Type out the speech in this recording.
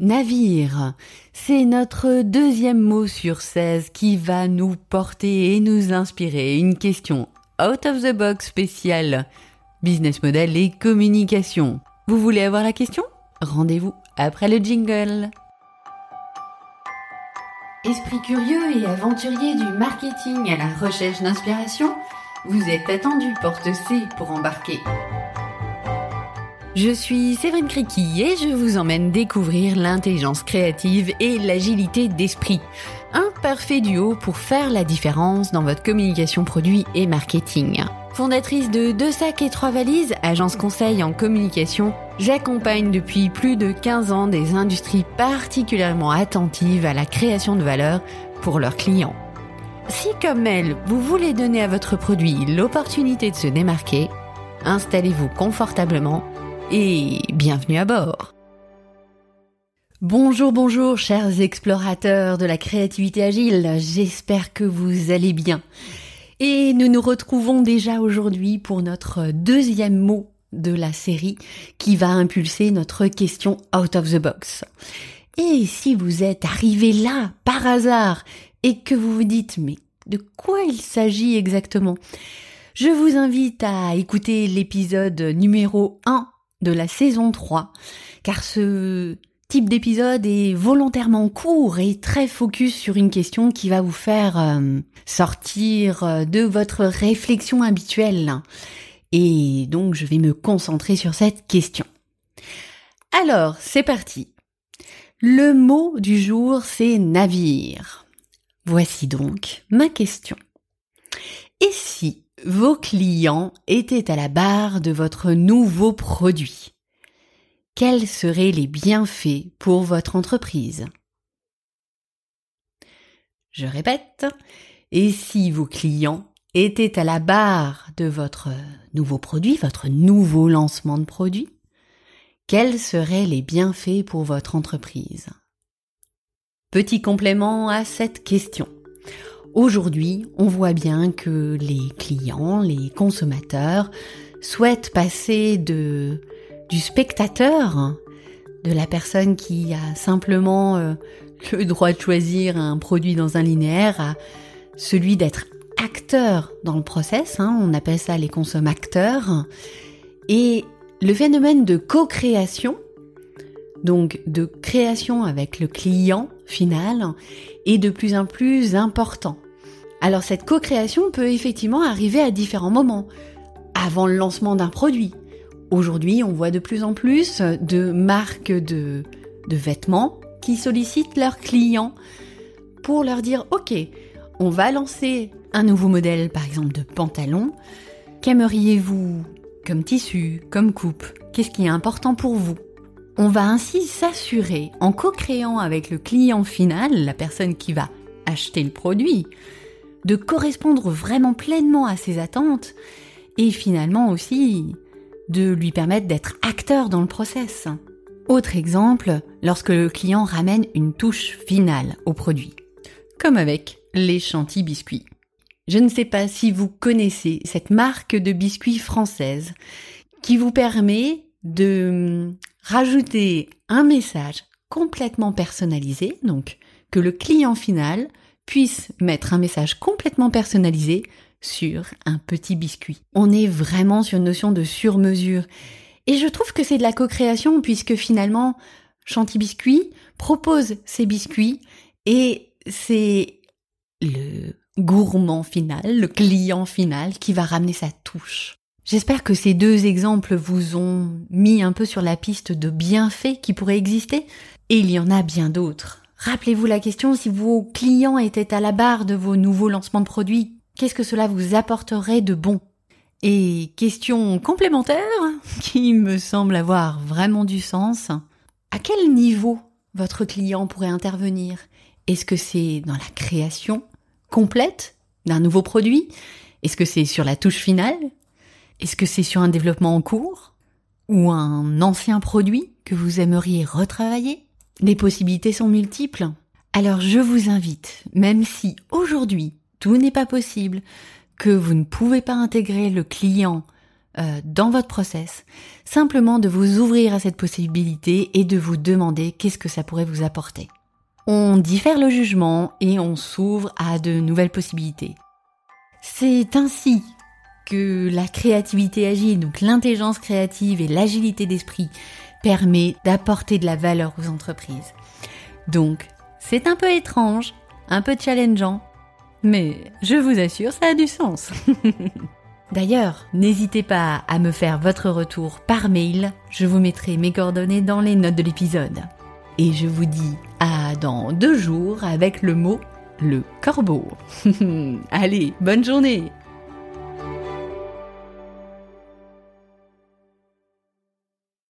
Navire, c'est notre deuxième mot sur 16 qui va nous porter et nous inspirer. Une question out of the box spéciale business model et communication. Vous voulez avoir la question? Rendez-vous après le jingle. Esprit curieux et aventurier du marketing à la recherche d'inspiration, vous êtes attendu porte C pour embarquer. Je suis Séverine Criqui et je vous emmène découvrir l'intelligence créative et l'agilité d'esprit. Un parfait duo pour faire la différence dans votre communication produit et marketing. Fondatrice de Deux sacs et trois valises, agence conseil en communication, j'accompagne depuis plus de 15 ans des industries particulièrement attentives à la création de valeur pour leurs clients. Si comme elle, vous voulez donner à votre produit l'opportunité de se démarquer, installez-vous confortablement et bienvenue à bord. Bonjour, bonjour, chers explorateurs de la créativité agile, j'espère que vous allez bien. Et nous nous retrouvons déjà aujourd'hui pour notre deuxième mot de la série qui va impulser notre question out of the box. Et si vous êtes arrivé là par hasard et que vous vous dites mais de quoi il s'agit exactement? Je vous invite à écouter l'épisode numéro 1 de la saison 3, car ce type d'épisode est volontairement court et très focus sur une question qui va vous faire euh, sortir euh, de votre réflexion habituelle. Et donc je vais me concentrer sur cette question. Alors, c'est parti. Le mot du jour, c'est navire. Voici donc ma question. Et si vos clients étaient à la barre de votre nouveau produit. Quels seraient les bienfaits pour votre entreprise? Je répète, et si vos clients étaient à la barre de votre nouveau produit, votre nouveau lancement de produit, quels seraient les bienfaits pour votre entreprise? Petit complément à cette question. Aujourd'hui, on voit bien que les clients, les consommateurs souhaitent passer de du spectateur, de la personne qui a simplement euh, le droit de choisir un produit dans un linéaire à celui d'être acteur dans le process, hein, on appelle ça les consommateurs, et le phénomène de co-création, donc de création avec le client final, est de plus en plus important. Alors cette co-création peut effectivement arriver à différents moments, avant le lancement d'un produit. Aujourd'hui, on voit de plus en plus de marques de, vêtements qui sollicitent leurs clients pour leur dire OK, on va lancer un nouveau modèle par exemple de pantalon. Qu'aimeriez-vous comme tissu, comme coupe? Qu'est-ce qui est important pour vous? On va ainsi s'assurer en co-créant avec le client final, la personne qui va acheter le produit, de correspondre vraiment pleinement à ses attentes et finalement aussi de lui permettre d'être acteur dans le process. Autre exemple, lorsque le client ramène une touche finale au produit, comme avec les chantilly biscuits. Je ne sais pas si vous connaissez cette marque de biscuits française qui vous permet de rajouter un message complètement personnalisé, donc que le client final puisse mettre un message complètement personnalisé sur un petit biscuit. On est vraiment sur une notion de sur-mesure. Et je trouve que c'est de la co-création puisque finalement, Chanty Biscuit propose ses biscuits et c'est le gourmand final, le client final qui va ramener sa touche. J'espère que ces deux exemples vous ont mis un peu sur la piste de bienfaits qui pourraient exister. Et il y en a bien d'autres. Rappelez-vous la question, si vos clients étaient à la barre de vos nouveaux lancements de produits, qu'est-ce que cela vous apporterait de bon? Et question complémentaire, qui me semble avoir vraiment du sens, à quel niveau votre client pourrait intervenir? Est-ce que c'est dans la création complète d'un nouveau produit? Est-ce que c'est sur la touche finale? Est-ce que c'est sur un développement en cours Ou un ancien produit que vous aimeriez retravailler? Les possibilités sont multiples. Alors je vous invite, même si aujourd'hui tout n'est pas possible, que vous ne pouvez pas intégrer le client euh, dans votre process, simplement de vous ouvrir à cette possibilité et de vous demander qu'est-ce que ça pourrait vous apporter. On diffère le jugement et on s'ouvre à de nouvelles possibilités. C'est ainsi que la créativité agile, donc l'intelligence créative et l'agilité d'esprit, permet d'apporter de la valeur aux entreprises. Donc, c'est un peu étrange, un peu challengeant, mais je vous assure, ça a du sens. D'ailleurs, n'hésitez pas à me faire votre retour par mail, je vous mettrai mes coordonnées dans les notes de l'épisode. Et je vous dis à dans deux jours avec le mot le corbeau. Allez, bonne journée